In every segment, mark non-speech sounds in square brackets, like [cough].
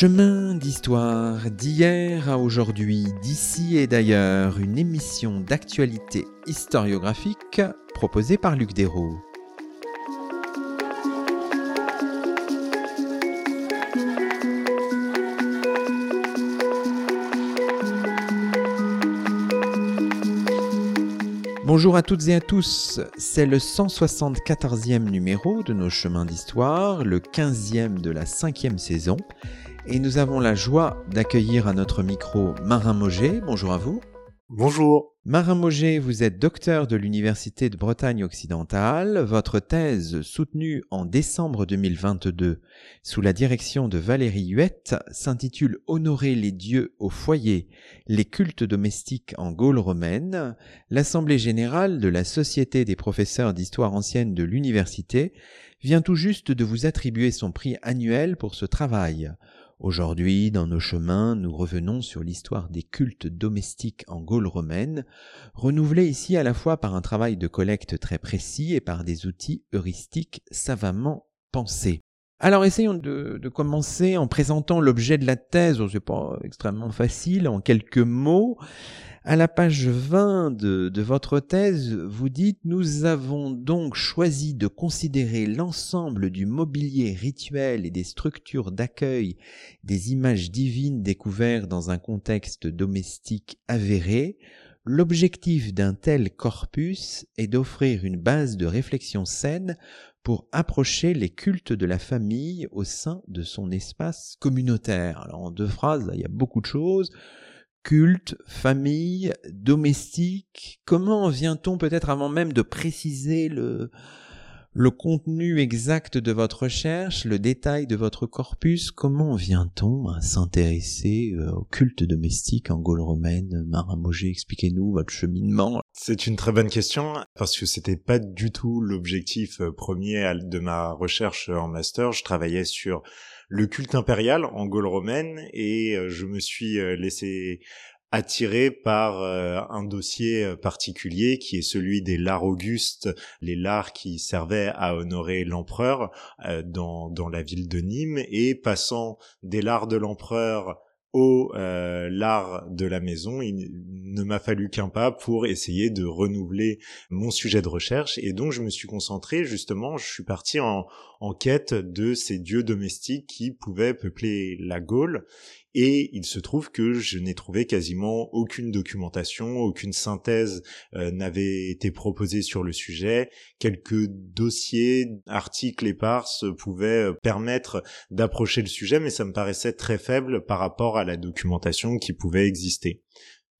Chemin d'histoire d'hier à aujourd'hui, d'ici et d'ailleurs, une émission d'actualité historiographique proposée par Luc Dérault. Bonjour à toutes et à tous, c'est le 174e numéro de nos chemins d'histoire, le 15e de la cinquième saison, et nous avons la joie d'accueillir à notre micro Marin Moget. Bonjour à vous. Bonjour. Marin Moget, vous êtes docteur de l'Université de Bretagne occidentale. Votre thèse, soutenue en décembre 2022 sous la direction de Valérie Huette, s'intitule Honorer les dieux au foyer, les cultes domestiques en Gaule romaine. L'Assemblée générale de la Société des professeurs d'histoire ancienne de l'université vient tout juste de vous attribuer son prix annuel pour ce travail. Aujourd'hui, dans nos chemins, nous revenons sur l'histoire des cultes domestiques en Gaule romaine, renouvelée ici à la fois par un travail de collecte très précis et par des outils heuristiques savamment pensés. Alors essayons de, commencer en présentant l'objet de la thèse, c'est pas extrêmement facile, en quelques mots. À la page 20 de, votre thèse, vous dites Nous avons donc choisi de considérer l'ensemble du mobilier rituel et des structures d'accueil des images divines découvertes dans un contexte domestique avéré. L'objectif d'un tel corpus est d'offrir une base de réflexion saine pour approcher les cultes de la famille au sein de son espace communautaire. Alors en deux phrases, il y a beaucoup de choses culte, famille, domestique Comment vient-on peut-être avant même de préciser le, le contenu exact de votre recherche, le détail de votre corpus Comment vient-on à s'intéresser euh, au culte domestique en Gaule romaine? Marin Moget, expliquez-nous votre cheminement. C'est une très bonne question parce que c'était pas du tout l'objectif euh, premier de ma recherche en master. Je travaillais sur le culte impérial en Gaule romaine et euh, je me suis euh, laissé attiré par euh, un dossier particulier qui est celui des lards augustes, les lards qui servaient à honorer l'empereur dans, dans la ville de Nîmes. Et passant des lards de l'empereur au euh, de la maison, il ne m'a fallu qu'un pas pour essayer de renouveler mon sujet de recherche. Et donc je me suis concentré justement, je suis parti en, en quête de ces dieux domestiques qui pouvaient peupler la Gaule et il se trouve que je n'ai trouvé quasiment aucune documentation, aucune synthèse euh, n'avait été proposée sur le sujet. Quelques dossiers, articles éparses pouvaient euh, permettre d'approcher le sujet, mais ça me paraissait très faible par rapport à la documentation qui pouvait exister.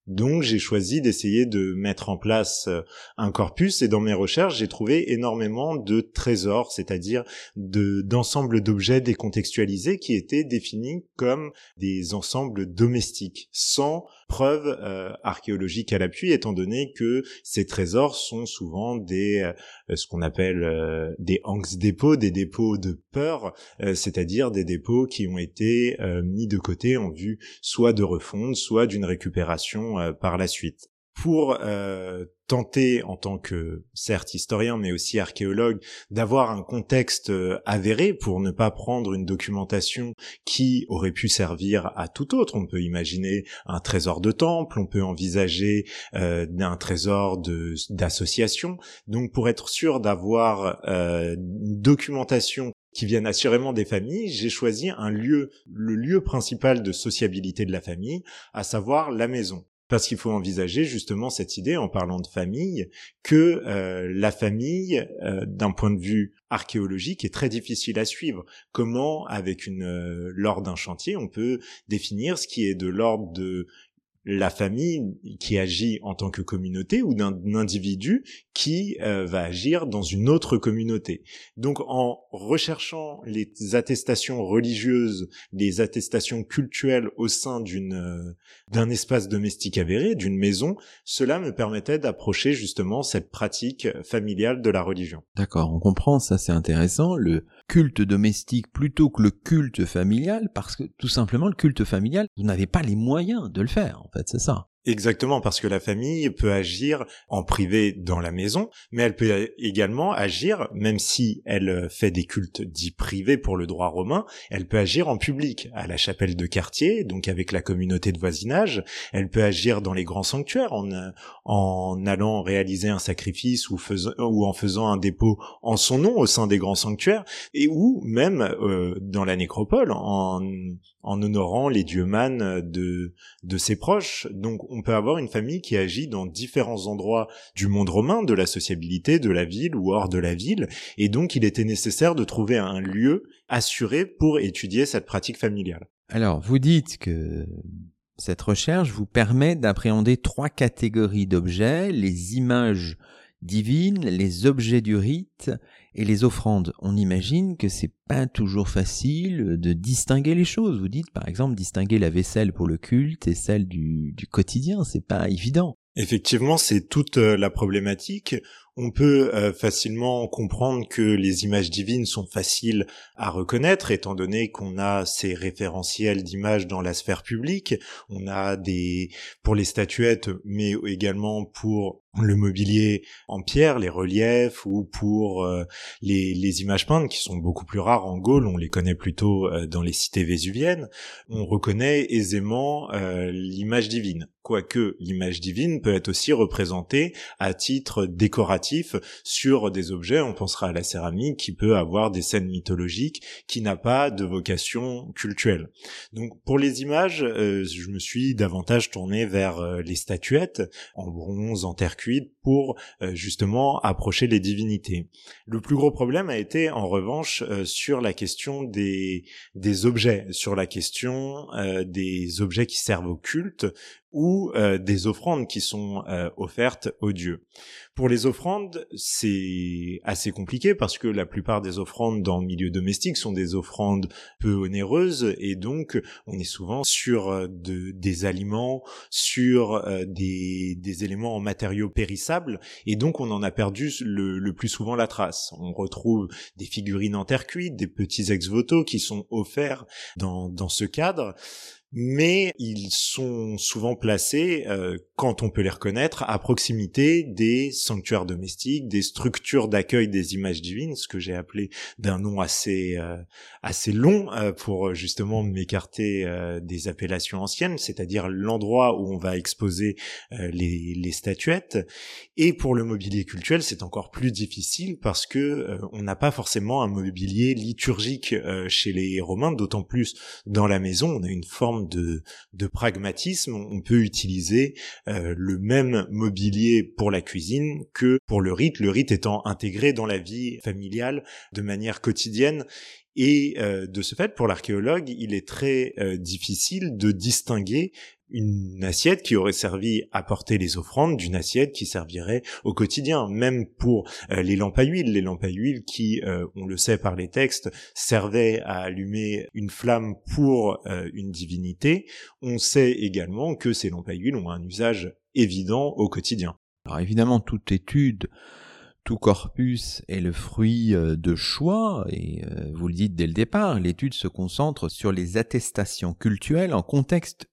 Donc j'ai choisi d'essayer de mettre en place euh, un corpus. Et dans mes recherches j'ai trouvé énormément de trésors, c'est-à-dire de d'ensembles d'objets décontextualisés qui étaient définis comme des ensembles domestiques, sans preuves euh, archéologiques à l'appui, étant donné que ces trésors sont souvent des euh, ce qu'on appelle euh, des dépôts, des dépôts de peur, c'est-à-dire des dépôts qui ont été mis de côté en vue soit de refonte, soit d'une récupération par la suite pour euh, tenter en tant que certes historien mais aussi archéologue d'avoir un contexte euh, avéré pour ne pas prendre une documentation qui aurait pu servir à tout autre. On peut imaginer un trésor de temple, on peut envisager euh, un trésor d'association. Donc pour être sûr d'avoir euh, une documentation qui vienne assurément des familles, j'ai choisi un lieu, le lieu principal de sociabilité de la famille, à savoir la maison. Parce qu'il faut envisager justement cette idée, en parlant de famille, que euh, la famille, euh, d'un point de vue archéologique, est très difficile à suivre. Comment, avec une euh, lors d'un chantier, on peut définir ce qui est de l'ordre de la famille qui agit en tant que communauté ou d'un individu qui euh, va agir dans une autre communauté. Donc en recherchant les attestations religieuses, les attestations culturelles au sein d'une euh, d'un espace domestique avéré, d'une maison, cela me permettait d'approcher justement cette pratique familiale de la religion. D'accord, on comprend, ça c'est intéressant, culte domestique plutôt que le culte familial parce que tout simplement le culte familial, vous n'avez pas les moyens de le faire en fait, c'est ça. Exactement, parce que la famille peut agir en privé dans la maison, mais elle peut également agir, même si elle fait des cultes dits privés pour le droit romain, elle peut agir en public, à la chapelle de quartier, donc avec la communauté de voisinage, elle peut agir dans les grands sanctuaires en, en allant réaliser un sacrifice ou en faisant un dépôt en son nom au sein des grands sanctuaires, et ou même euh, dans la nécropole en, en honorant les dieux mânes de, de ses proches. Donc on peut avoir une famille qui agit dans différents endroits du monde romain, de la sociabilité, de la ville ou hors de la ville, et donc il était nécessaire de trouver un lieu assuré pour étudier cette pratique familiale. Alors, vous dites que cette recherche vous permet d'appréhender trois catégories d'objets, les images divines, les objets du rite et les offrandes. On imagine que c'est pas toujours facile de distinguer les choses. Vous dites par exemple distinguer la vaisselle pour le culte et celle du, du quotidien, c'est pas évident. Effectivement, c'est toute euh, la problématique. On peut euh, facilement comprendre que les images divines sont faciles à reconnaître, étant donné qu'on a ces référentiels d'images dans la sphère publique. On a des pour les statuettes, mais également pour le mobilier en pierre, les reliefs, ou pour euh, les, les, images peintes qui sont beaucoup plus rares en Gaule, on les connaît plutôt dans les cités vésuviennes. On reconnaît aisément l'image divine quoique l'image divine peut être aussi représentée à titre décoratif sur des objets. On pensera à la céramique qui peut avoir des scènes mythologiques qui n'a pas de vocation cultuelle. Donc pour les images, euh, je me suis davantage tourné vers euh, les statuettes en bronze, en terre cuite pour euh, justement approcher les divinités. Le plus gros problème a été en revanche sur la question des, des objets, sur la question des objets qui servent au culte, ou euh, des offrandes qui sont euh, offertes aux dieux. Pour les offrandes, c'est assez compliqué parce que la plupart des offrandes dans le milieu domestique sont des offrandes peu onéreuses et donc on est souvent sur euh, de, des aliments, sur des, des, éléments en matériaux périssables et donc on en a perdu le, le, plus souvent la trace. On retrouve des figurines en terre cuite, des petits ex-voto qui sont offerts dans, dans ce cadre mais ils sont souvent placés, euh, quand on peut les reconnaître, à proximité des sanctuaires domestiques, des structures d'accueil des images divines, ce que j'ai appelé d'un nom assez euh, assez long euh, pour justement m'écarter des appellations anciennes, c'est-à-dire l'endroit où on va exposer les, les statuettes. Et pour le mobilier cultuel, c'est encore plus difficile parce que on n'a pas forcément un mobilier liturgique chez les Romains, d'autant plus dans la maison, on a une forme de, pragmatisme, on peut utiliser euh, le même mobilier pour la cuisine que pour le rite, le rite étant intégré dans la vie familiale de manière quotidienne. Et euh, de ce fait, pour l'archéologue, il est très euh, difficile de distinguer une assiette qui aurait servi à porter les offrandes d'une assiette qui servirait au quotidien, même pour euh, les lampes à huile, les lampes à huile qui, euh, on le sait par les textes, servaient à allumer une flamme pour euh, une divinité, on sait également que ces lampes à huile ont un usage évident au quotidien. Alors évidemment, toute étude tout corpus est le fruit de choix, et vous le dites dès le départ, l'étude se concentre sur les attestations cultuelles en contexte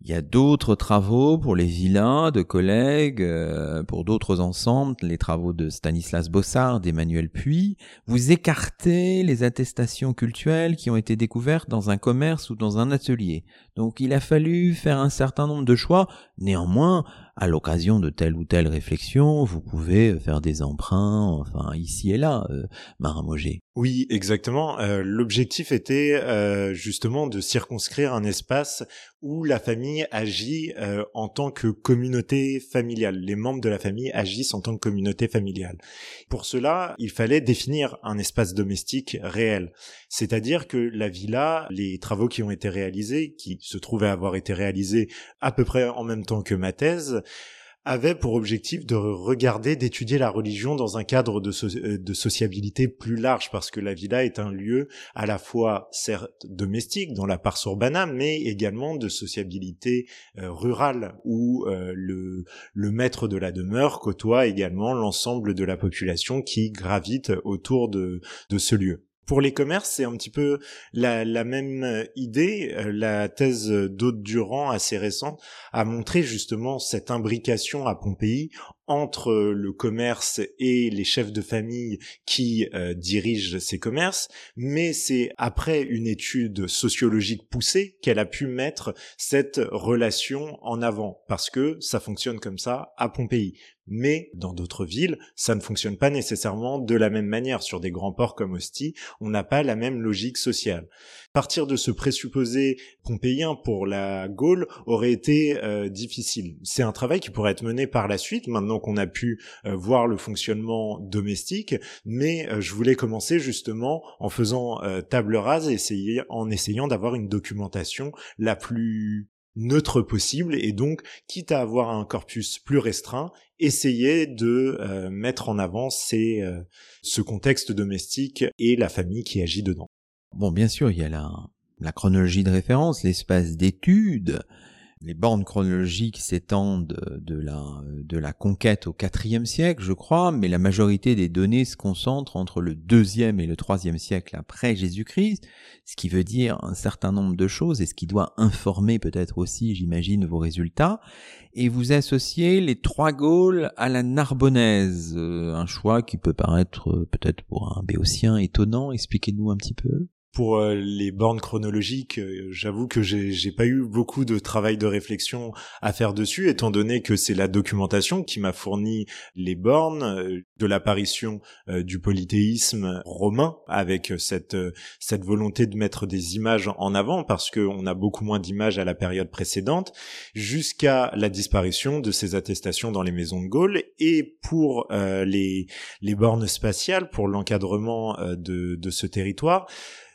Il y a d'autres travaux pour les vilains de collègues, euh, pour d'autres ensembles, les travaux de Stanislas Bossard, d'Emmanuel Puy. Vous écartez les attestations cultuelles qui ont été découvertes dans un commerce ou dans un atelier. Donc il a fallu faire un certain nombre de choix. Néanmoins, à l'occasion de telle ou telle réflexion, vous pouvez faire des emprunts, enfin ici et là, euh, Oui, exactement. Euh, l'objectif était euh, justement de circonscrire un espace où la famille agit euh, en tant que communauté familiale. Les membres de la famille agissent en tant que communauté familiale. Pour cela, il fallait définir un espace domestique réel. C'est-à-dire que la villa, les travaux qui ont été réalisés, qui se trouvaient avoir été réalisés à peu près en même temps que ma thèse, avait pour objectif de regarder, d'étudier la religion dans un cadre de, euh, de, sociabilité plus large, parce que la villa est un lieu à la fois certes domestique dans la part urbana, mais également de sociabilité euh, rurale, où euh, le, maître de la demeure côtoie également l'ensemble de la population qui gravite autour de ce lieu. Pour les commerces, c'est un petit peu la, même idée. La thèse d'Aude Durand, assez récente, a montré justement cette imbrication à Pompéi entre le commerce et les chefs de famille qui euh, dirigent ces commerces, mais c'est après une étude sociologique poussée qu'elle a pu mettre cette relation en avant, parce que ça fonctionne comme ça à Pompéi. Mais dans d'autres villes, ça ne fonctionne pas nécessairement de la même manière. Sur des grands ports comme Ostie, on n'a pas la même logique sociale. Partir de ce présupposé pompéien pour la Gaule aurait été euh, difficile. C'est un travail qui pourrait être mené par la suite, maintenant qu'on a pu euh, voir le fonctionnement domestique, mais euh, je voulais commencer justement en faisant table rase, essayer, en essayant d'avoir une documentation la plus neutre possible et donc quitte à avoir un corpus plus restreint essayer de euh, mettre en avant ces, euh, ce contexte domestique et la famille qui agit dedans. Bon, bien sûr, il y a la, la chronologie de référence, l'espace d'étude, les bornes chronologiques s'étendent de la, de la conquête au IVe siècle, je crois, mais la majorité des données se concentrent entre le deuxième et le troisième siècle après Jésus-Christ, ce qui veut dire un certain nombre de choses et ce qui doit informer peut-être aussi, j'imagine, vos résultats. Et vous associez les trois Gaules à la Narbonnaise, euh, un choix qui peut paraître euh, peut-être pour un béotien étonnant. Expliquez-nous un petit peu pour euh, les bornes chronologiques, euh, j'avoue que j'ai pas eu beaucoup de travail de réflexion à faire dessus, étant donné que c'est la documentation qui m'a fourni les bornes euh, de l'apparition du polythéisme romain, avec cette cette volonté de mettre des images en avant, parce qu'on a beaucoup moins d'images à la période précédente, jusqu'à la disparition de ces attestations dans les maisons de Gaulle, et pour les les bornes spatiales, pour l'encadrement de de ce territoire.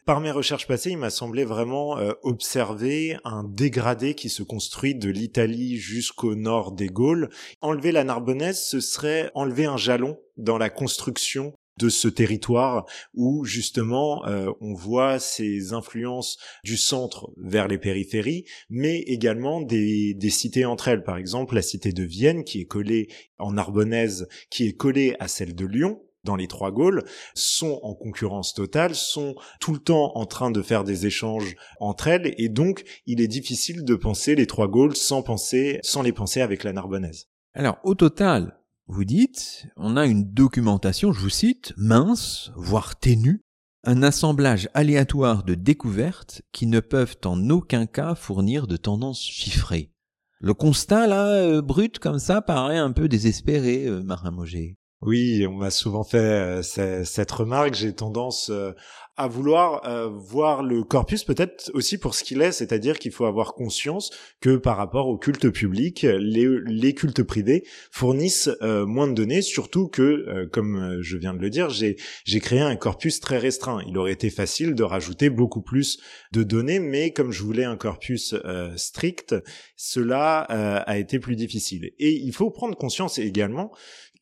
Par mes recherches passées, il m'a semblé vraiment euh, observer un dégradé qui se construit de l'Italie jusqu'au nord des Gaules. Enlever la Narbonnaise, ce serait enlever un jalon dans la construction de ce territoire où justement euh, on voit ces influences du centre vers les périphéries, mais également des, des cités entre elles. Par exemple, la cité de Vienne qui est collée en Narbonnaise, qui est collée à celle de Lyon, dans les trois Gaules sont en concurrence totale, sont tout le temps en train de faire des échanges entre elles, et donc il est difficile de penser les trois Gaules sans penser, sans les penser avec la Narbonnaise. Alors, au total, vous dites, on a une documentation, je vous cite, mince, voire ténue, un assemblage aléatoire de découvertes qui ne peuvent en aucun cas fournir de tendances chiffrées. Le constat, là, euh, brut comme ça, paraît un peu désespéré, euh, Marin Moget. Oui, on m'a souvent fait euh, cette remarque. J'ai tendance euh, à vouloir euh, voir le corpus peut-être aussi pour ce qu'il est, c'est-à-dire qu'il faut avoir conscience que par rapport au culte public, les, les cultes privés fournissent moins de données, surtout que, comme je viens de le dire, j'ai créé un corpus très restreint. Il aurait été facile de rajouter beaucoup plus de données, mais comme je voulais un corpus strict, cela a été plus difficile. Et il faut prendre conscience également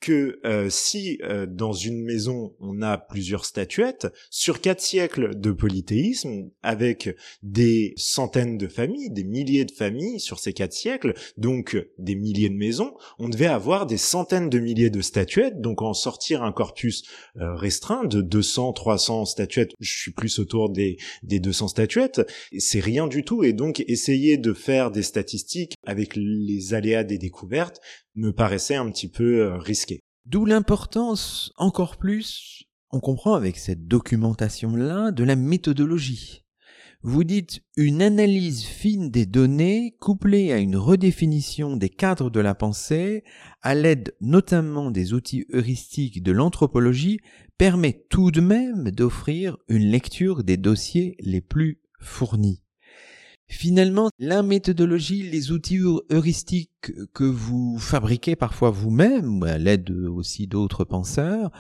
que euh, si euh, dans une maison on a plusieurs statuettes, sur quatre siècles de polythéisme, avec des centaines de familles, des milliers de familles sur ces quatre siècles, donc des milliers de maisons, on devait avoir des centaines de milliers de statuettes, donc en sortir un corpus euh, restreint de 200, 300 statuettes, je suis plus autour des, des 200 statuettes, c'est rien du tout, et donc essayer de faire des statistiques avec les aléas des découvertes, me paraissait un petit peu euh, risqué. D'où l'importance, encore plus, on comprend avec cette documentation-là, de la méthodologie. Vous dites une analyse fine des données couplée à une redéfinition des cadres de la pensée, à l'aide notamment des outils heuristiques de l'anthropologie, permet tout de même d'offrir une lecture des dossiers les plus fournis. Finalement, la méthodologie, les outils heuristiques que vous fabriquez parfois vous-même, à l'aide aussi d'autres penseurs,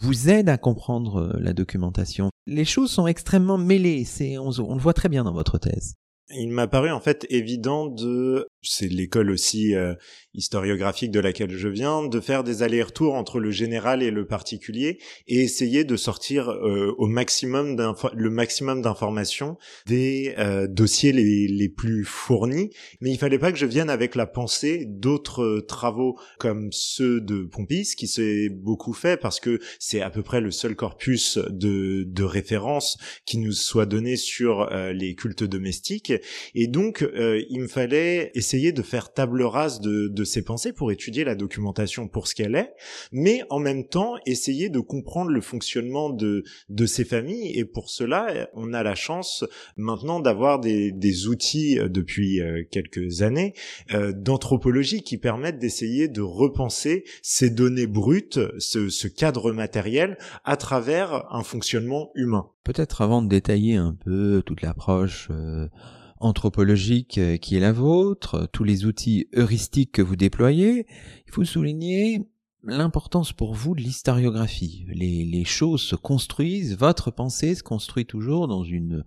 vous aident à comprendre la documentation. Les choses sont extrêmement mêlées, c'est, on, le voit très bien dans votre thèse. Il m'a paru en fait évident de, c'est l'école aussi euh, historiographique de laquelle je viens, de faire des allers-retours entre le général et le particulier et essayer de sortir euh, au maximum le maximum d'informations des euh, dossiers les, les plus fournis. Mais il fallait pas que je vienne avec la pensée d'autres travaux comme ceux de Pompis, qui s'est beaucoup fait parce que c'est à peu près le seul corpus de, de référence qui nous soit donné sur les cultes domestiques et donc, euh, il me fallait essayer de faire table rase de, de ces pensées pour étudier la documentation pour ce qu'elle est, mais en même temps essayer de comprendre le fonctionnement de, de ces familles. Et pour cela, on a la chance maintenant d'avoir des, des outils euh, depuis euh, quelques années d'anthropologie qui permettent d'essayer de repenser ces données brutes, ce cadre matériel, à travers un fonctionnement humain. Peut-être avant de détailler un peu toute l'approche anthropologique euh, qui est la vôtre, tous les outils heuristiques que vous déployez, il faut souligner l'importance pour vous de l'historiographie. Les, les choses se construisent, votre pensée se construit toujours dans une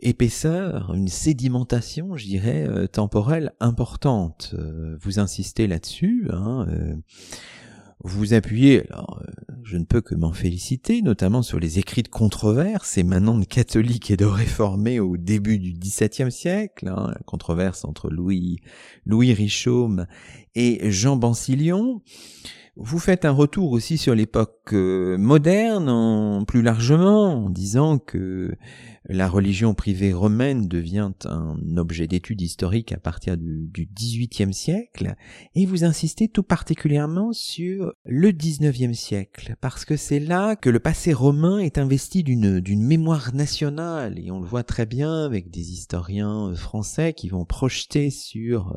épaisseur, une sédimentation, je dirais, euh, temporelle importante. Euh, vous insistez là-dessus. Hein, vous appuyez, alors euh, je ne peux que m'en féliciter, notamment sur les écrits de controverse émanant de catholiques et de réformés au début du XVIIe siècle, hein, la controverse entre Louis, Louis Richaume et Jean Bancilion. Vous faites un retour aussi sur l'époque euh, moderne, en, plus largement, en disant que la religion privée romaine devient un objet d'étude historique à partir du, XVIIIe siècle, et vous insistez tout particulièrement sur le XIXe siècle, parce que c'est là que le passé romain est investi d'une, mémoire nationale, et on le voit très bien avec des historiens français qui vont projeter sur,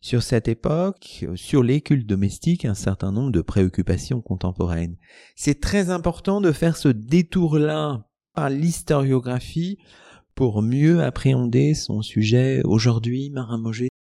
sur cette époque, sur les cultes domestiques, un certain nombre de préoccupations contemporaines. C'est très important de faire ce détour-là par l'historiographie pour mieux appréhender son sujet aujourd'hui, Marin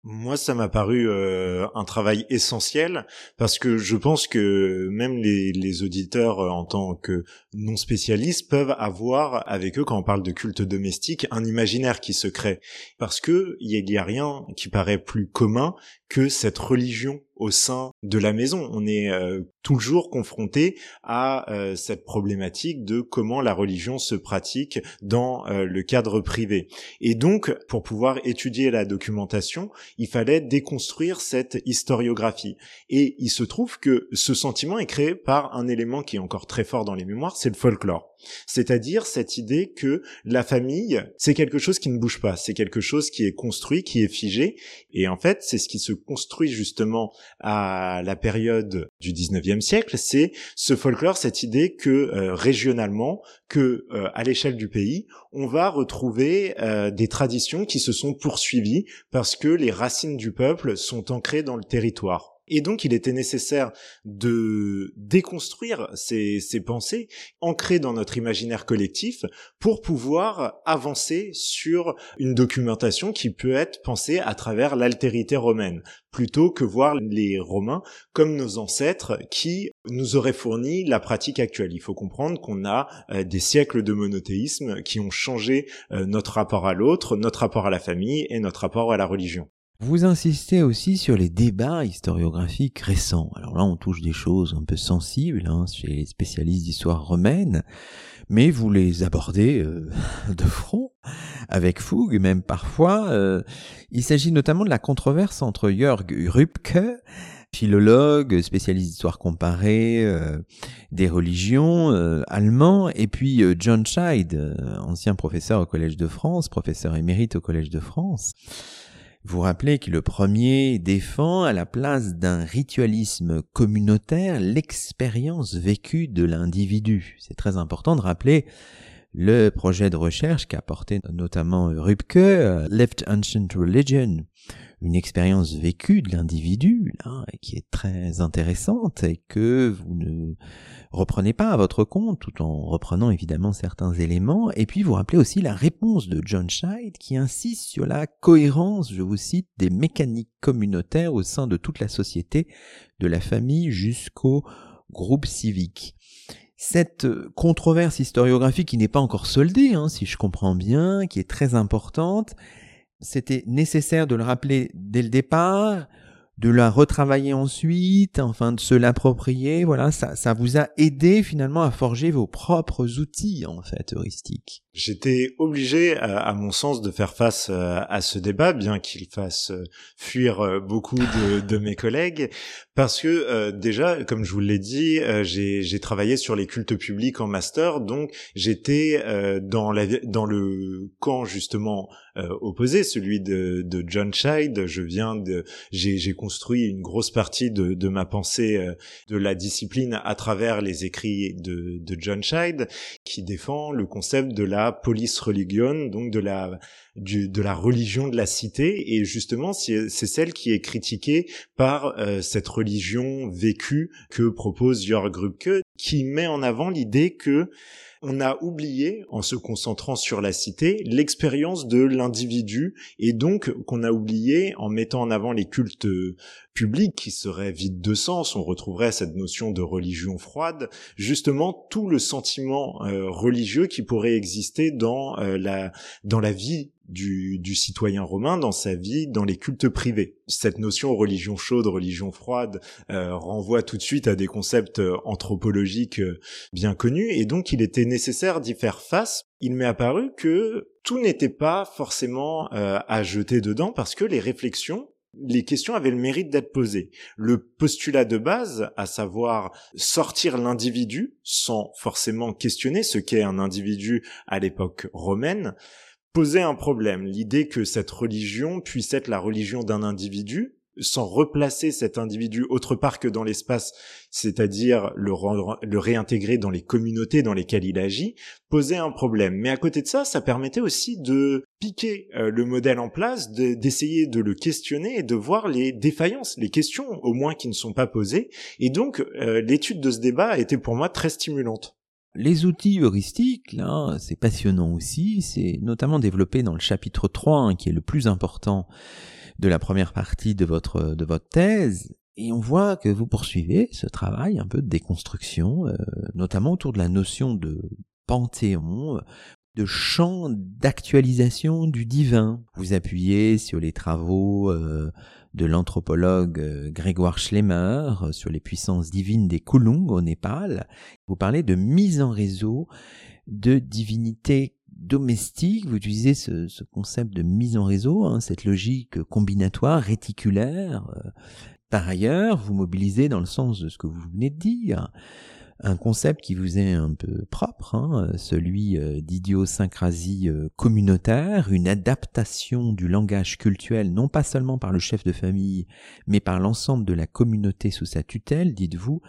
moi, ça m'a paru euh, un travail essentiel parce que je pense que même les, les auditeurs euh, en tant que non spécialistes peuvent avoir avec eux quand on parle de culte domestique un imaginaire qui se crée. Parce que il y a rien qui paraît plus commun que cette religion au sein de la maison. On est euh, toujours confronté à euh, cette problématique de comment la religion se pratique dans euh, le cadre privé. Et donc, pour pouvoir étudier la documentation, il fallait déconstruire cette historiographie. Et il se trouve que ce sentiment est créé par un élément qui est encore très fort dans les mémoires, c'est le folklore. C'est-à-dire cette idée que la famille, c'est quelque chose qui ne bouge pas, c'est quelque chose qui est construit, qui est figé, et en fait, c'est ce qui se construit justement à la période du 19e siècle, c'est ce folklore, cette idée que euh, régionalement, que euh, à l'échelle du pays, on va retrouver euh, des traditions qui se sont poursuivies parce que les racines du peuple sont ancrées dans le territoire. Et donc, il était nécessaire de déconstruire ces, pensées ancrées dans notre imaginaire collectif pour pouvoir avancer sur une documentation qui peut être pensée à travers l'altérité romaine, plutôt que voir les Romains comme nos ancêtres qui nous auraient fourni la pratique actuelle. Il faut comprendre qu'on a euh, des siècles de monothéisme qui ont changé euh, notre rapport à l'autre, notre rapport à la famille et notre rapport à la religion. Vous insistez aussi sur les débats historiographiques récents. Alors là, on touche des choses un peu sensibles hein, chez les spécialistes d'histoire romaine, mais vous les abordez euh, [laughs] de front, avec fougue même parfois. Euh, il s'agit notamment de la controverse entre Jörg Rübke, philologue, spécialiste d'histoire comparée euh, des religions allemand, et puis John Scheid, ancien professeur au Collège de France, professeur émérite au Collège de France. Vous rappelez que le premier défend à la place d'un ritualisme communautaire l'expérience vécue de l'individu. C'est très important de rappeler le projet de recherche qu'a porté notamment Rübke, euh, Left Ancient Religion, une expérience vécue de l'individu, qui est très intéressante et que vous ne reprenez pas à votre compte, tout en reprenant évidemment certains éléments. Et puis vous rappelez aussi la réponse de John Scheid qui insiste sur la cohérence, je vous cite, des mécaniques communautaires au sein de toute la société, de la famille jusqu'au groupe civique. Cette controverse historiographique qui n'est pas encore soldée, hein, si je comprends bien, qui est très importante, c'était nécessaire de le rappeler dès le départ de la retravailler ensuite, enfin de se l'approprier, voilà, ça, ça vous a aidé finalement à forger vos propres outils en fait heuristiques. J'étais obligé, à, mon sens, de faire face euh, à ce débat, bien qu'il fasse euh, fuir euh, beaucoup de, mes collègues, parce que déjà, comme je vous l'ai dit, j'ai travaillé sur les cultes publics en master, donc j'étais dans, le camp justement opposé, celui de, de John Child. Je viens de, j'ai construit une grosse partie de, de ma pensée de la discipline à travers les écrits de, de John Child, qui défend le concept de la police religion, donc de la de la religion de la cité, et justement c'est celle qui est critiquée par euh, cette religion vécue que propose Jörg Grubke, qui met en avant l'idée que on a oublié, en se concentrant sur la cité, l'expérience de l'individu, et donc qu'on a oublié, en mettant en avant les cultes publics qui seraient vides de sens, on retrouverait cette notion de religion froide, justement tout le sentiment euh, religieux qui pourrait exister dans euh, la dans la vie du, du, citoyen romain dans sa vie, dans les cultes privés. Cette notion religion chaude, religion froide euh, renvoie tout de suite à des concepts euh, anthropologiques euh, bien connus, et donc il était nécessaire d'y faire face. Il m'est apparu que tout n'était pas forcément à jeter dedans parce que les réflexions les questions avaient le mérite d'être posées. Le postulat de base, à savoir sortir l'individu sans forcément questionner ce qu'est un individu à l'époque romaine, posait un problème. L'idée que cette religion puisse être la religion d'un individu, sans replacer cet individu autre part que dans l'espace, c'est-à-dire le, le réintégrer dans les communautés dans lesquelles il agit, posait un problème. Mais à côté de ça, ça permettait aussi de piquer euh, le modèle en place, d'essayer de, le questionner et de voir les défaillances, les questions au moins qui ne sont pas posées. Et donc, euh, l'étude de ce débat été pour moi très stimulante. Les outils heuristiques, là, c'est passionnant aussi, c'est notamment développé dans le chapitre 3, hein, qui est le plus important de la première partie de votre, de votre thèse, et on voit que vous poursuivez ce travail un peu de déconstruction, euh, notamment autour de la notion de panthéon, de champ d'actualisation du divin. Vous appuyez sur les travaux euh, de l'anthropologue euh, Grégoire Schlemmer sur les puissances divines des Kulung au Népal. Vous parlez de mise en réseau de divinités domestiques. Vous utilisez ce, concept de mise en réseau, hein, cette logique combinatoire, réticulaire. Euh. Par ailleurs, vous mobilisez dans le sens de ce que vous venez de dire un concept qui vous est un peu propre, hein, celui euh, d'idiosyncrasie euh, communautaire, une adaptation du langage cultuel non pas seulement par le chef de famille, mais par l'ensemble de la communauté sous sa tutelle, dites-vous,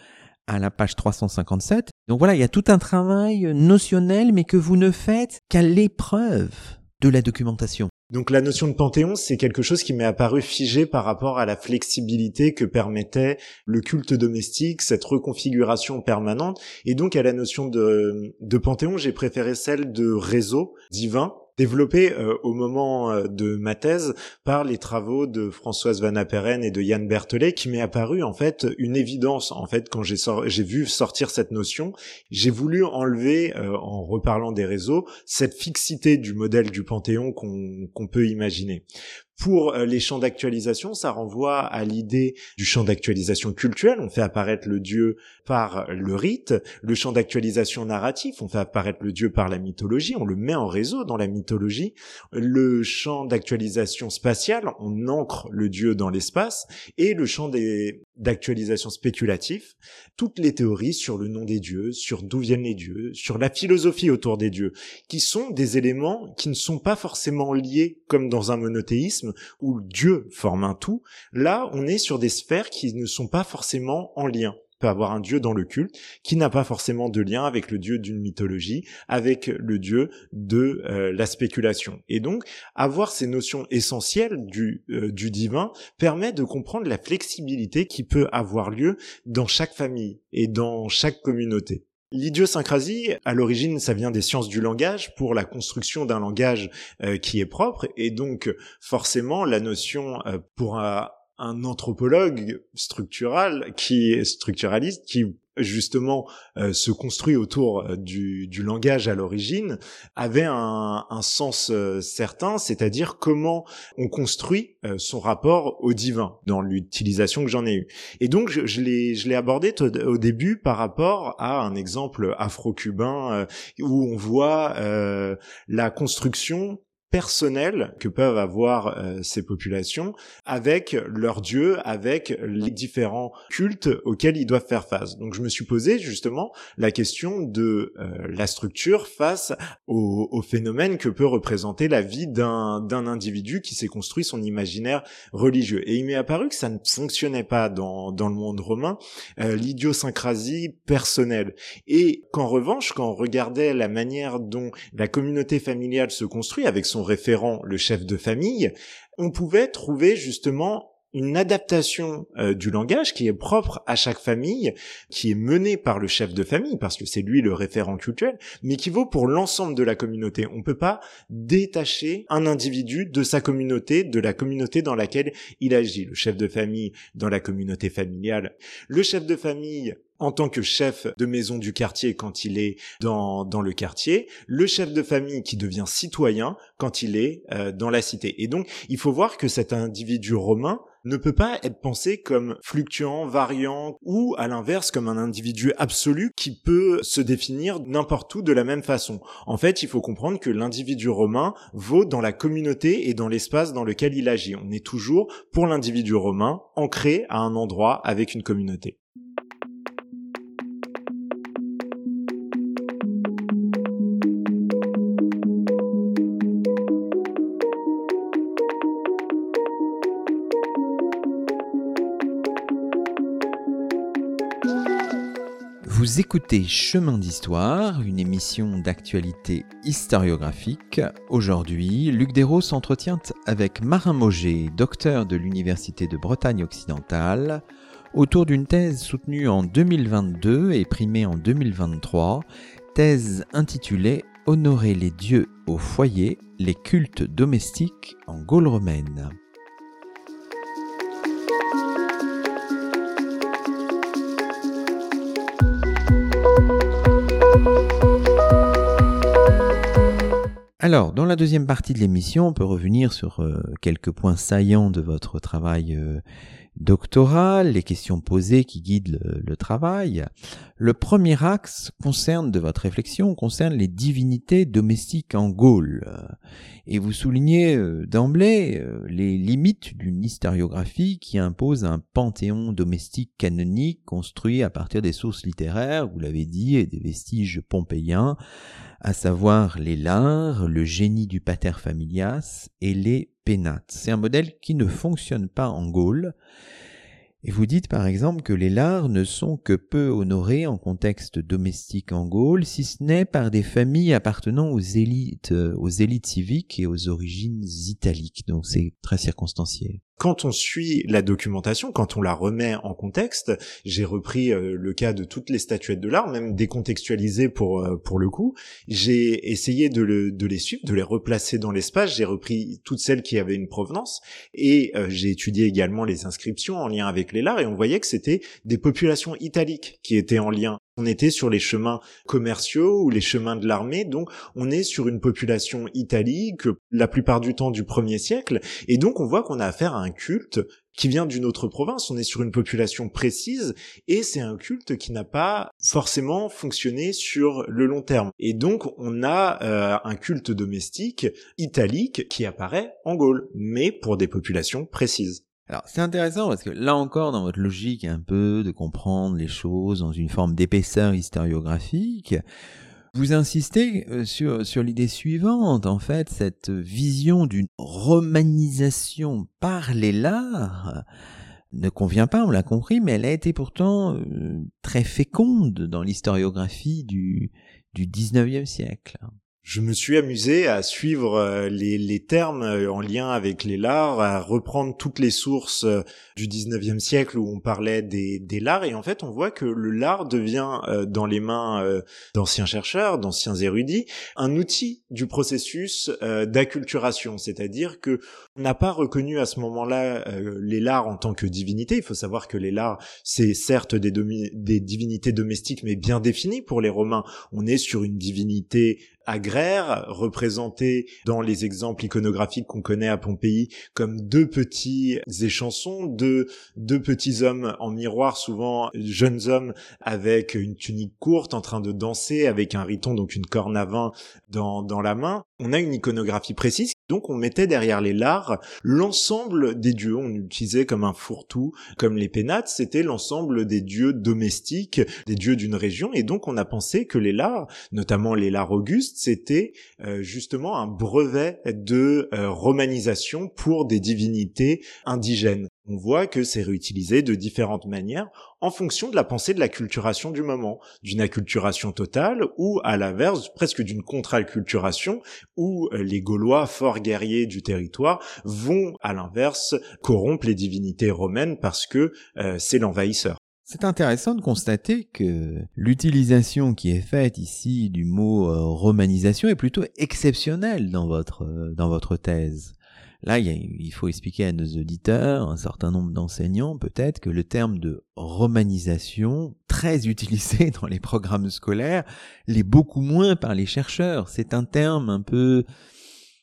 à la page 357. Donc voilà, il y a tout un travail notionnel, mais que vous ne faites qu'à l'épreuve de la documentation. Donc la notion de panthéon, c'est quelque chose qui m'est apparu figé par rapport à la flexibilité que permettait le culte domestique, cette reconfiguration permanente. Et donc à la notion de, de panthéon, j'ai préféré celle de réseau divin développé euh, au moment euh, de ma thèse par les travaux de Françoise Van Apperen et de Yann Berthelet qui m'est apparu en fait une évidence. En fait quand j'ai vu sortir cette notion j'ai voulu enlever euh, en reparlant des réseaux cette fixité du modèle du panthéon qu'on peut imaginer pour les champs d'actualisation, ça renvoie à l'idée du champ d'actualisation culturel. On fait apparaître le dieu par le rite. Le champ d'actualisation narratif, on fait apparaître le dieu par la mythologie. On le met en réseau dans la mythologie. Le champ d'actualisation spatiale, on ancre le dieu dans l'espace. Et le champ d'actualisation spéculatif, toutes les théories sur le nom des dieux, sur d'où viennent les dieux, sur la philosophie autour des dieux, qui sont des éléments qui ne sont pas forcément liés comme dans un monothéisme où Dieu forme un tout, là on est sur des sphères qui ne sont pas forcément en lien peut avoir un dieu dans le culte qui n'a pas forcément de lien avec le dieu d'une mythologie, avec le dieu de euh, la spéculation. Et donc, avoir ces notions essentielles du, euh, du divin permet de comprendre la flexibilité qui peut avoir lieu dans chaque famille et dans chaque communauté. L'idiosyncrasie, à l'origine, ça vient des sciences du langage pour la construction d'un langage euh, qui est propre, et donc forcément la notion euh, pour un, un, anthropologue structural qui est structuraliste qui justement euh, se construit autour euh, du, du, langage à l'origine avait un, sens euh, certain, c'est-à-dire comment on construit son rapport au divin dans l'utilisation que j'en ai eue. Et donc je, je l'ai abordé au début par rapport à un exemple afro-cubain où on voit la construction personnel que peuvent avoir euh, ces populations avec leurs dieux, avec les différents cultes auxquels ils doivent faire face. Donc je me suis posé justement la question de euh, la structure face au, au, phénomène que peut représenter la vie d'un d'un individu qui s'est construit son imaginaire religieux. Et il m'est apparu que ça ne fonctionnait pas dans, dans le monde romain, euh, l'idiosyncrasie personnelle. Et qu'en revanche, quand on regardait la manière dont la communauté familiale se construit avec son référent le chef de famille, on pouvait trouver justement une adaptation euh, du langage qui est propre à chaque famille, qui est menée par le chef de famille, parce que c'est lui le référent culturel, mais qui vaut pour l'ensemble de la communauté. On ne peut pas détacher un individu de sa communauté, de la communauté dans laquelle il agit. Le chef de famille dans la communauté familiale, le chef de famille en tant que chef de maison du quartier quand il est dans, dans le quartier, le chef de famille qui devient citoyen quand il est euh, dans la cité. Et donc, il faut voir que cet individu romain ne peut pas être pensé comme fluctuant, variant, ou à l'inverse comme un individu absolu qui peut se définir n'importe où de la même façon. En fait, il faut comprendre que l'individu romain vaut dans la communauté et dans l'espace dans lequel il agit. On est toujours, pour l'individu romain, ancré à un endroit avec une communauté. Écoutez Chemin d'Histoire, une émission d'actualité historiographique. Aujourd'hui, Luc Dérault s'entretient avec Marin Moget, docteur de l'Université de Bretagne occidentale, autour d'une thèse soutenue en 2022 et primée en 2023, thèse intitulée Honorer les dieux au foyer, les cultes domestiques en Gaule romaine. Alors, dans la deuxième partie de l'émission, on peut revenir sur euh, quelques points saillants de votre travail euh, doctoral, les questions posées qui guident le, travail. Le premier axe concerne de votre réflexion concerne les divinités domestiques en Gaule. Et vous soulignez euh, d'emblée les limites d'une historiographie qui impose un panthéon domestique canonique construit à partir des sources littéraires, vous l'avez dit, et des vestiges pompéiens à savoir les lards, le génie du pater familias et les C'est un modèle qui ne fonctionne pas en Gaule. Et vous dites par exemple que les lards ne sont que peu honorés en contexte domestique en Gaule, si ce n'est par des familles appartenant aux élites, aux élites civiques et aux origines italiques. Donc c'est très circonstanciel. Quand on suit la documentation, quand on la remet en contexte, j'ai repris euh, le cas de toutes les statuettes de l'art, même décontextualisées pour euh, pour le coup. J'ai essayé de, le, de les suivre, de les replacer dans l'espace. J'ai repris toutes celles qui avaient une provenance et euh, j'ai étudié également les inscriptions en lien avec les lards et on voyait que c'était des populations italiques qui étaient en lien on était sur les chemins commerciaux ou les chemins de l'armée, donc on est sur une population italique la plupart du temps du premier siècle, et donc on voit qu'on a affaire à un culte qui vient d'une autre province, on est sur une population précise, et c'est un culte qui n'a pas forcément fonctionné sur le long terme. Et donc on a euh, un culte domestique italique qui apparaît en Gaule, mais pour des populations précises. Alors c'est intéressant parce que là encore dans votre logique un peu de comprendre les choses dans une forme d'épaisseur historiographique, vous insistez euh, sur, sur l'idée suivante, en fait, cette vision d'une romanisation par les lards ne convient pas, on l'a compris, mais elle a été pourtant euh, très féconde dans l'historiographie du, du 19e siècle. Je me suis amusé à suivre euh, les, les, termes euh, en lien avec les lards, à reprendre toutes les sources euh, du 19e siècle où on parlait des, des lards, et en fait on voit que le lard devient dans les mains d'anciens chercheurs, d'anciens érudits, un outil du processus d'acculturation, c'est-à-dire que on n'a pas reconnu à ce moment-là les lards en tant que divinité. Il faut savoir que les lards, c'est certes des, des divinités domestiques, mais bien définies pour les Romains. On est sur une divinité agraire, représentés dans les exemples iconographiques qu'on connaît à Pompéi comme deux petits échansons, deux, deux petits hommes en miroir, souvent jeunes hommes avec une tunique courte en train de danser avec un riton, donc une corne à vin dans, dans la main. On a une iconographie précise, donc on mettait derrière les lards l'ensemble des dieux, on utilisait comme un fourre-tout, comme les pénates, c'était l'ensemble des dieux domestiques, des dieux d'une région, et donc on a pensé que les lards, notamment les lards augustes, c'était euh, justement un brevet de euh, romanisation pour des divinités indigènes. On voit que c'est réutilisé de différentes manières en fonction de la pensée de l'acculturation du moment, d'une acculturation totale ou à l'inverse presque d'une contre-acculturation où euh, les Gaulois forts guerriers du territoire vont à l'inverse corrompre les divinités romaines parce que c'est l'envahisseur. C'est intéressant de constater que l'utilisation qui est faite ici du mot euh, romanisation est plutôt exceptionnelle dans votre, euh, dans votre thèse. Là, il, faut expliquer à nos auditeurs, un certain nombre d'enseignants peut-être, que le terme de romanisation, très [laughs] utilisé dans les programmes scolaires, l'est beaucoup moins par les chercheurs. C'est un terme un peu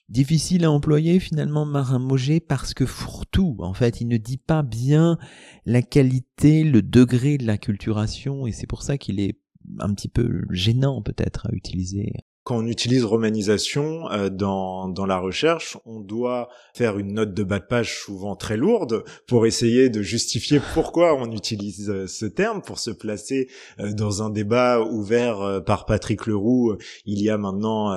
difficile à employer finalement Marin Moget parce que fourre-tout. En fait, il ne dit pas bien la qualité, le degré de l'acculturation et c'est pour ça qu'il est un petit peu gênant peut-être à utiliser quand on utilise romanisation euh, dans, dans la recherche, on doit faire une note de bas de page souvent très lourde pour essayer de justifier pourquoi on utilise euh, ce terme, pour se placer euh, dans un débat ouvert par Patrick Leroux il y a maintenant,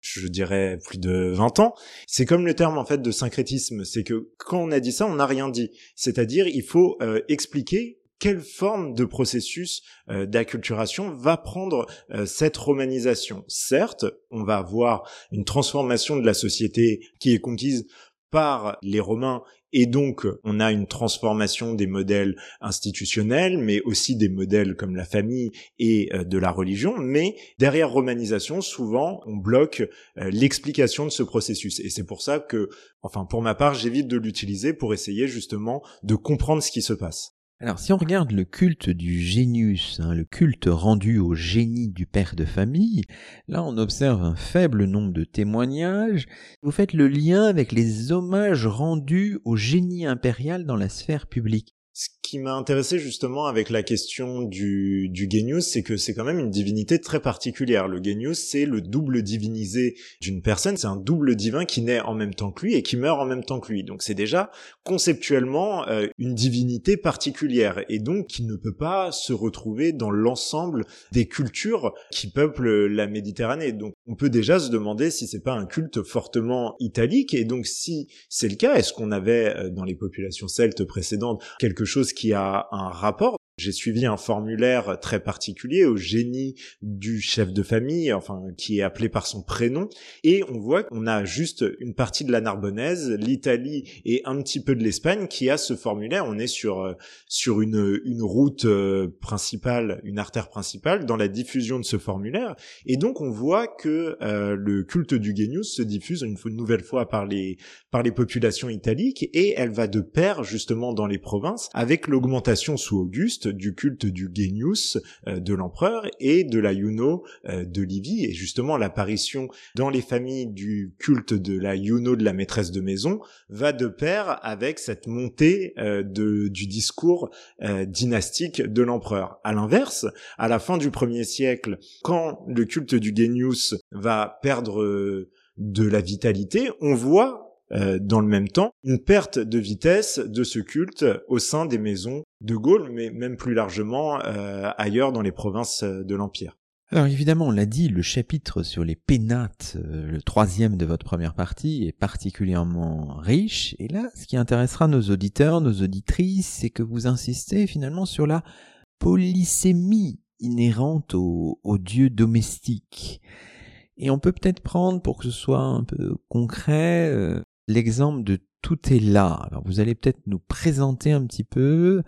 je dirais, plus de 20 ans. C'est comme le terme en fait de syncrétisme, c'est que quand on a dit ça, on n'a rien dit. C'est-à-dire, il faut expliquer quelle forme de processus euh, d'acculturation va prendre euh, cette romanisation? Certes, on va avoir une transformation de la société qui est conquise par les Romains et donc, on a une transformation des modèles institutionnels, mais aussi des modèles comme la famille et euh, de la religion. Mais derrière romanisation, souvent, on bloque l'explication de ce processus. Et c'est pour ça que, enfin, pour ma part, j'évite de l'utiliser pour essayer justement de comprendre ce qui se passe. Alors si on regarde le culte du génius, hein, le culte rendu au génie du père de famille, là on observe un faible nombre de témoignages. Vous faites le lien avec les hommages rendus au génie impérial dans la sphère publique. Qui m'a intéressé justement avec la question du, du Genius, c'est que c'est quand même une divinité très particulière. Le Genius, c'est le double divinisé d'une personne, c'est un double divin qui naît en même temps que lui et qui meurt en même temps que lui. Donc c'est déjà conceptuellement euh, une divinité particulière et donc qui ne peut pas se retrouver dans l'ensemble des cultures qui peuplent la Méditerranée. Donc on peut déjà se demander si c'est pas un culte fortement italique et donc si c'est le cas, est-ce qu'on avait euh, dans les populations celtes précédentes quelque chose qui a un rapport j'ai suivi un formulaire très particulier au génie du chef de famille, enfin qui est appelé par son prénom, et on voit qu'on a juste une partie de la Narbonnaise, l'Italie et un petit peu de l'Espagne qui a ce formulaire. On est sur euh, sur une une route euh, principale, une artère principale dans la diffusion de ce formulaire, et donc on voit que euh, le culte du Genius se diffuse une, une nouvelle fois par les par les populations italiques et elle va de pair justement dans les provinces avec l'augmentation sous Auguste du culte du Genius euh, de l'empereur et de la Juno euh, de Livy et justement l'apparition dans les familles du culte de la Juno de la maîtresse de maison va de pair avec cette montée euh, du discours dynastique de l'empereur. À l'inverse, à la fin du premier siècle, quand le culte du Genius va perdre de la vitalité, on voit euh, dans le même temps une perte de vitesse de ce culte au sein des maisons de Gaulle, mais même plus largement euh, ailleurs dans les provinces euh, de l'Empire. Alors évidemment, on l'a dit, le chapitre sur les pénates, le troisième de votre première partie, est particulièrement riche. Et là, ce qui intéressera nos auditeurs, nos auditrices, c'est que vous insistez finalement sur la polysémie inhérente aux, dieux domestiques. Et on peut peut-être prendre, pour que ce soit un peu concret, euh, l'exemple de tout est là. Vous allez peut-être nous présenter un petit peu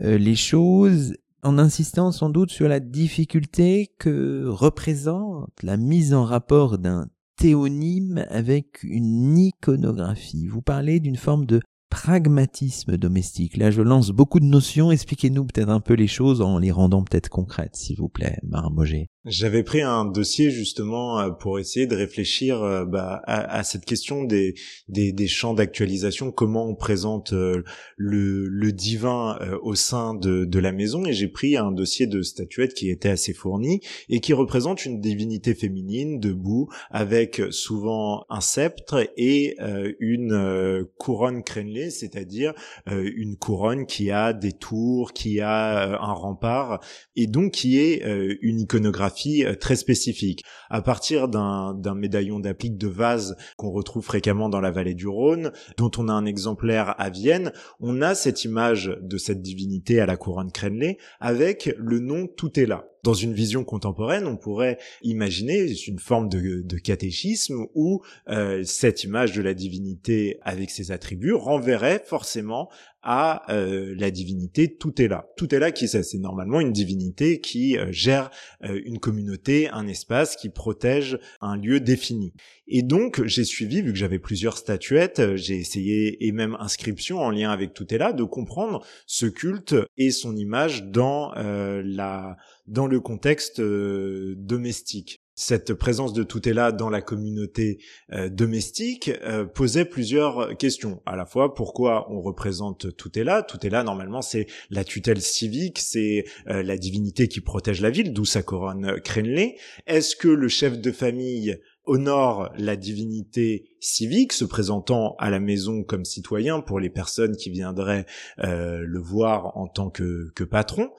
euh, les choses en insistant sans doute sur la difficulté que représente la mise en rapport d'un théonyme avec une iconographie. Vous parlez d'une forme de pragmatisme domestique. Là, je lance beaucoup de notions. Expliquez-nous peut-être un peu les choses en les rendant peut-être concrètes, s'il vous plaît, Marin j'avais pris un dossier justement euh, pour essayer de réfléchir euh, bah, à, cette question des, des, champs d'actualisation, comment on présente euh, le, le divin au sein de, de la maison, et j'ai pris un dossier de statuettes qui était assez fourni et qui représente une divinité féminine debout avec souvent un sceptre et une couronne crénelée, c'est-à-dire une couronne qui a des tours, qui a un rempart, et donc qui est une iconographie euh, très spécifique. À partir d'un médaillon d'applique de vase qu'on retrouve fréquemment dans la vallée du Rhône, dont on a un exemplaire à Vienne, on a cette image de cette divinité à la couronne crénelée avec le nom Tout est là dans une vision contemporaine, on pourrait imaginer une forme de, catéchisme où euh, cette image de la divinité avec ses attributs renverrait forcément à euh, la divinité tout est là. Tout est là qui c'est C'est normalement une divinité qui euh, gère euh, une communauté, un espace, qui protège un lieu défini. Et donc j'ai suivi, vu que j'avais plusieurs statuettes, j'ai essayé et même inscriptions en lien avec tout est là, de comprendre ce culte et son image dans la dans le contexte domestique cette présence de là dans la communauté euh, domestique euh, posait plusieurs questions. À la fois, pourquoi on représente est là, normalement, c'est la tutelle civique, c'est euh, la divinité qui protège la ville, d'où sa couronne crénelée. Est-ce que le chef de famille honore la divinité civique, se présentant à la maison comme citoyen pour les personnes qui viendraient le voir en tant que, que patron?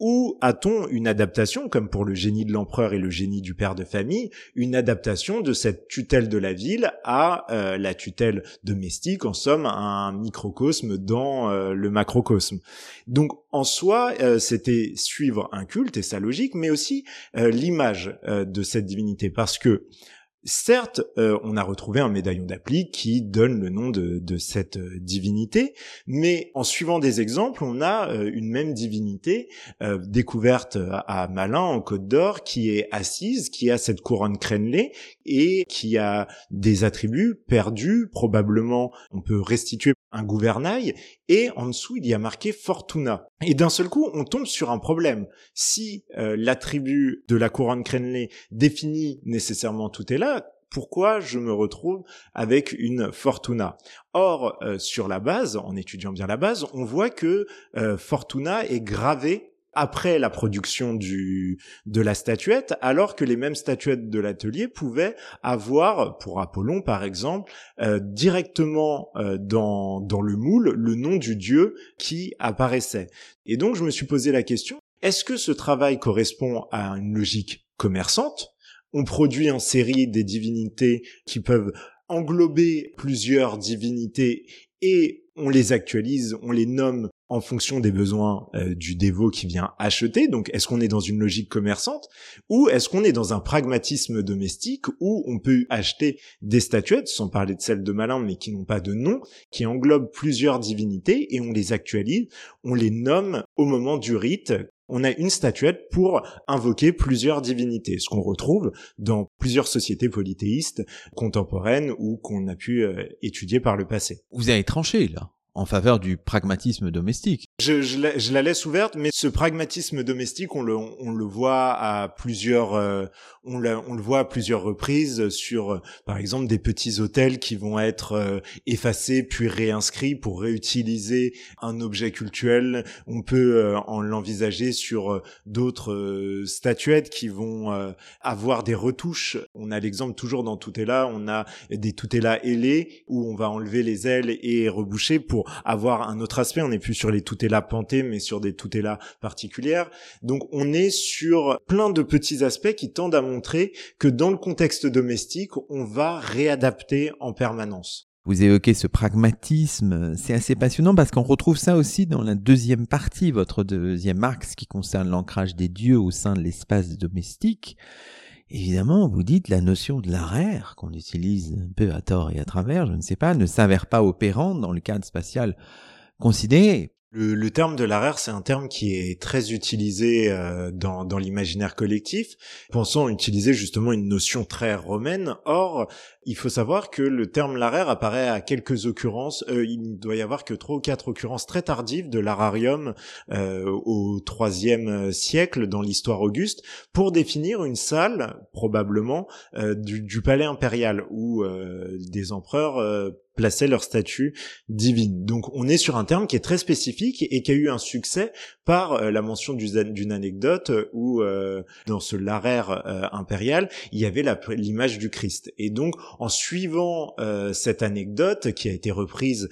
Ou a-t-on une adaptation, comme pour le génie de l'empereur et le génie du père de famille, une adaptation de cette tutelle de la ville à euh, la tutelle domestique, en somme un microcosme dans euh, le macrocosme? Donc en soi, euh, c'était suivre un culte et sa logique, mais aussi l'image de cette divinité, parce que Certes, euh, on a retrouvé un médaillon d'applique qui donne le nom de, cette euh, divinité, mais en suivant des exemples, on a euh, une même divinité découverte à Malin, en Côte d'Or, qui est assise, qui a cette couronne crénelée et qui a des attributs perdus. Probablement, on peut restituer un gouvernail et en dessous il y a marqué Fortuna. Et d'un seul coup on tombe sur un problème. Si euh, l'attribut de la couronne crénelée définit nécessairement tout est là, pourquoi je me retrouve avec une Fortuna? Or, euh, sur la base, en étudiant bien la base, on voit que euh, Fortuna est gravé après la production du de la statuette, alors que les mêmes statuettes de l'atelier pouvaient avoir, pour Apollon par exemple, euh, directement euh, dans dans le moule le nom du dieu qui apparaissait. Et donc je me suis posé la question est-ce que ce travail correspond à une logique commerçante? On produit en série des divinités qui peuvent englober plusieurs divinités et on les actualise, on les nomme en fonction des besoins euh, du dévot qui vient acheter. Donc, est-ce qu'on est dans une logique commerçante ou est-ce qu'on est dans un pragmatisme domestique où on peut acheter des statuettes, sans parler de celles de Malin, mais qui n'ont pas de nom, qui englobent plusieurs divinités et on les actualise, on les nomme au moment du rite. On a une statuette pour invoquer plusieurs divinités, ce qu'on retrouve dans plusieurs sociétés polythéistes contemporaines ou qu'on a pu euh, étudier par le passé. Vous avez tranché là en faveur du pragmatisme domestique. Je, je, la, je, la, laisse ouverte, mais ce pragmatisme domestique, on le, on, le voit à plusieurs, euh, on, on, le voit à plusieurs reprises sur, euh, par exemple, des petits hôtels qui vont être euh, effacés puis réinscrits pour réutiliser un objet cultuel. On peut en l'envisager sur d'autres statuettes qui vont avoir des retouches. On a l'exemple toujours dans là, on a des là ailés où on va enlever les ailes et reboucher pour avoir un autre aspect. On n'est plus sur les tutela pantés, mais sur des tutela particulières. Donc on est sur plein de petits aspects qui tendent à montrer que dans le contexte domestique, on va réadapter en permanence. Vous évoquez ce pragmatisme, c'est assez passionnant parce qu'on retrouve ça aussi dans la deuxième partie, votre deuxième axe qui concerne l'ancrage des dieux au sein de l'espace domestique. Évidemment, vous dites la notion de l'arrière, qu'on utilise un peu à tort et à travers, je ne sais pas, ne s'avère pas opérante dans le cadre spatial considéré. Le, terme de l'arrière, c'est un terme qui est très utilisé euh, dans, dans l'imaginaire collectif, pensant utiliser justement une notion très romaine. Or, il faut savoir que le terme l'arrière apparaît à quelques occurrences. Euh, il ne doit y avoir que trois ou quatre occurrences très tardives de l'ararium euh, au troisième siècle dans l'histoire auguste pour définir une salle, probablement, du, du, palais impérial où des empereurs plaçaient leur statue divine. Donc on est sur un terme qui est très spécifique et qui a eu un succès par euh, la mention d'une anecdote où euh, dans ce laraire euh, impérial, il y avait l'image du Christ. Et donc en suivant cette anecdote qui a été reprise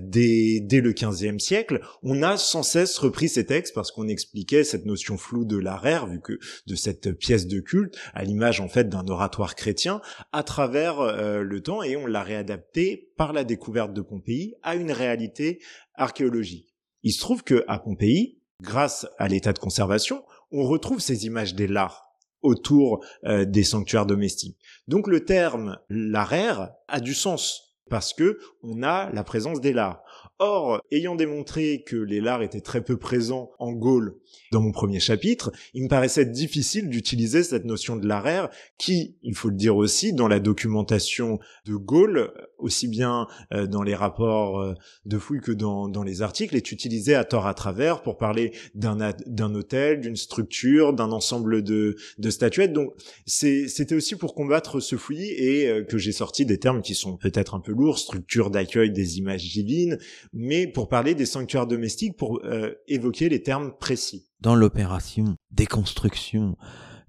dès, dès le 15e siècle, on a sans cesse repris ces textes parce qu'on expliquait cette notion floue de l'araire vu que de cette pièce de culte à l'image en fait d'un oratoire chrétien à travers le temps et on l'a réadapté par la découverte de Pompéi à une réalité archéologique. Il se trouve que à Pompéi, grâce à l'état de conservation, on retrouve ces images des lards autour euh, des sanctuaires domestiques. Donc le terme laraire a du sens parce que on a la présence des lards. Or, ayant démontré que les lards étaient très peu présents en Gaule dans mon premier chapitre, il me paraissait difficile d'utiliser cette notion de l'araire qui, il faut le dire aussi, dans la documentation de Gaulle, aussi bien euh, dans les rapports euh, de fouilles que dans, dans les articles, est utilisée à tort à travers pour parler d'un hôtel, d'une structure, d'un ensemble de, de statuettes. Donc c'était aussi pour combattre ce fouillis et euh, que j'ai sorti des termes qui sont peut-être un peu lourds, structure d'accueil des images divines, mais pour parler des sanctuaires domestiques, pour évoquer les termes précis. Dans l'opération déconstruction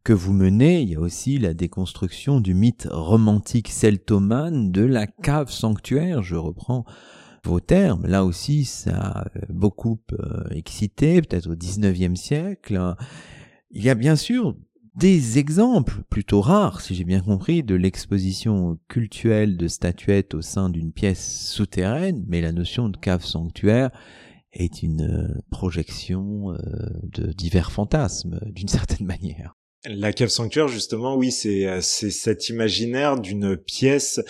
que vous menez, il y a aussi la déconstruction du mythe romantique celtomane de la cave sanctuaire. Je reprends vos termes. Là aussi, ça a beaucoup euh, excité, peut-être au XIXe siècle. Il y a bien sûr des exemples plutôt rares, si j'ai bien compris, de l'exposition cultuelle de statuettes au sein d'une pièce souterraine, mais la notion de cave sanctuaire est une euh, projection euh, de divers fantasmes, d'une [laughs] certaine manière. La cave sanctuaire, justement, oui, c'est euh, cet imaginaire d'une pièce euh,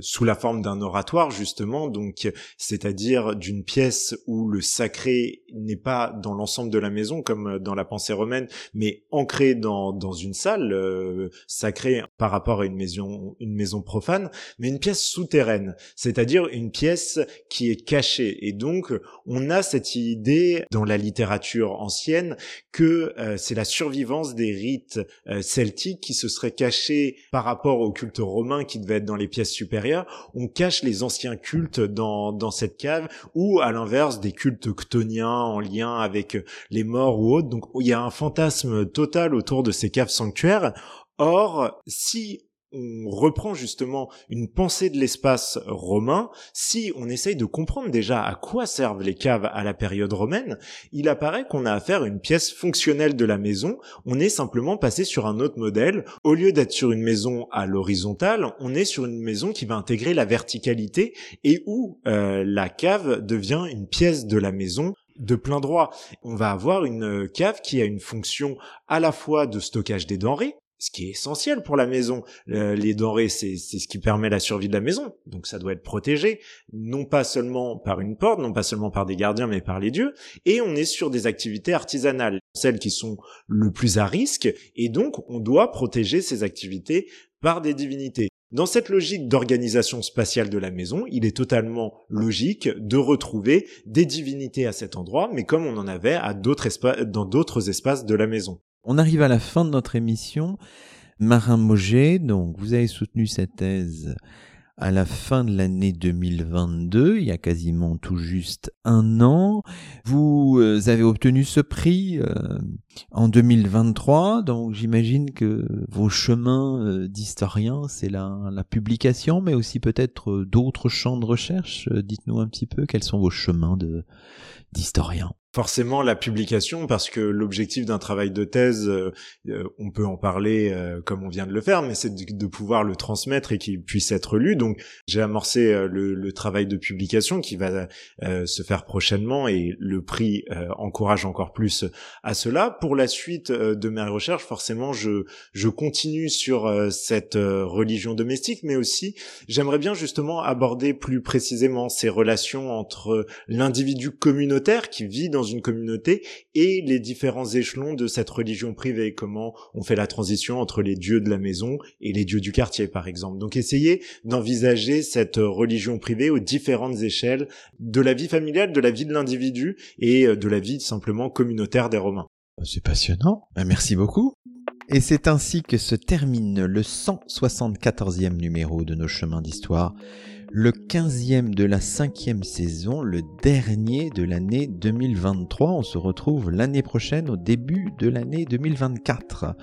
sous la forme d'un oratoire justement, donc c'est-à-dire d'une pièce où le sacré n'est pas dans l'ensemble de la maison comme euh, dans la pensée romaine, mais ancré dans, dans une salle euh, sacrée par rapport à une maison une maison profane, mais une pièce souterraine, c'est-à-dire une pièce qui est cachée. Et donc on a cette idée dans la littérature ancienne que c'est la survivance des rites celtiques qui se seraient cachés par rapport au culte romain qui devait être dans les pièces on cache les anciens cultes dans, dans cette cave, ou à l'inverse des cultes ctoniens en lien avec les morts ou autres. Donc il y a un fantasme total autour de ces caves sanctuaires. Or, si on reprend justement une pensée de l'espace romain, si on essaye de comprendre déjà à quoi servent les caves à la période romaine, il apparaît qu'on a affaire à une pièce fonctionnelle de la maison, on est simplement passé sur un autre modèle, au lieu d'être sur une maison à l'horizontale, on est sur une maison qui va intégrer la verticalité et où euh, la cave devient une pièce de la maison de plein droit. On va avoir une cave qui a une fonction à la fois de stockage des denrées, ce qui est essentiel pour la maison. les denrées, c'est ce qui permet la survie de la maison. Donc ça doit être protégé, non pas seulement par une porte, non pas seulement par des gardiens, mais par les dieux. Et on est sur des activités artisanales, celles qui sont le plus à risque. Et donc on doit protéger ces activités par des divinités. Dans cette logique d'organisation spatiale de la maison, il est totalement logique de retrouver des divinités à cet endroit, mais comme on en avait à d'autres dans d'autres espaces de la maison. On arrive à la fin de notre émission. Marin Moget, donc vous avez soutenu cette thèse à la fin de l'année 2022, il y a quasiment tout juste un an. Vous euh, avez obtenu ce prix euh, en 2023, donc j'imagine que vos chemins euh, d'historien, c'est la, publication, mais aussi peut-être d'autres champs de recherche. Dites-nous un petit peu quels sont vos chemins d'historien. Forcément la publication parce que l'objectif d'un travail de thèse, euh, euh, on peut en parler euh, comme on vient de le faire, mais c'est de, pouvoir le transmettre et qu'il puisse être lu. Donc j'ai amorcé le, le, travail de publication qui va se faire prochainement et le prix encourage encore plus à cela. Pour la suite de mes recherches, forcément, je, je continue sur cette religion domestique, mais aussi j'aimerais bien justement aborder plus précisément ces relations entre l'individu communautaire qui vit dans dans une communauté et les différents échelons de cette religion privée, comment on fait la transition entre les dieux de la maison et les dieux du quartier, par exemple. Donc essayer d'envisager cette religion privée aux différentes échelles de la vie familiale, de la vie de l'individu et euh, de la vie simplement communautaire des Romains. C'est passionnant. Ben, merci beaucoup. Et c'est ainsi que se termine le 174e numéro de nos chemins d'histoire le 15e de la cinquième saison, le dernier de l'année 2023. On se retrouve l'année prochaine au début de l'année 2024.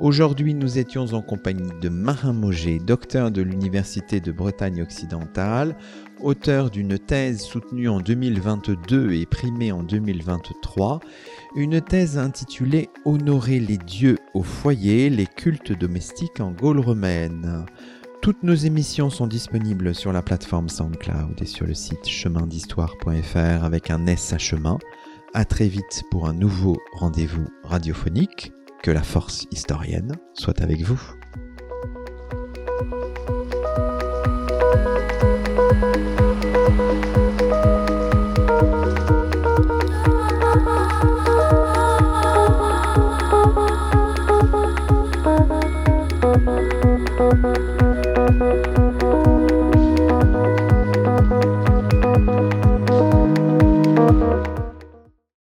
Aujourd'hui, nous étions en compagnie de Marin Moget, docteur de l'Université de Bretagne occidentale, auteur d'une thèse soutenue en 2022 et primée en 2023, une thèse intitulée Honorer les dieux au foyer, les cultes domestiques en Gaule romaine. Toutes nos émissions sont disponibles sur la plateforme SoundCloud et sur le site chemindhistoire.fr avec un S à chemin. À très vite pour un nouveau rendez-vous radiophonique. Que la force historienne soit avec vous.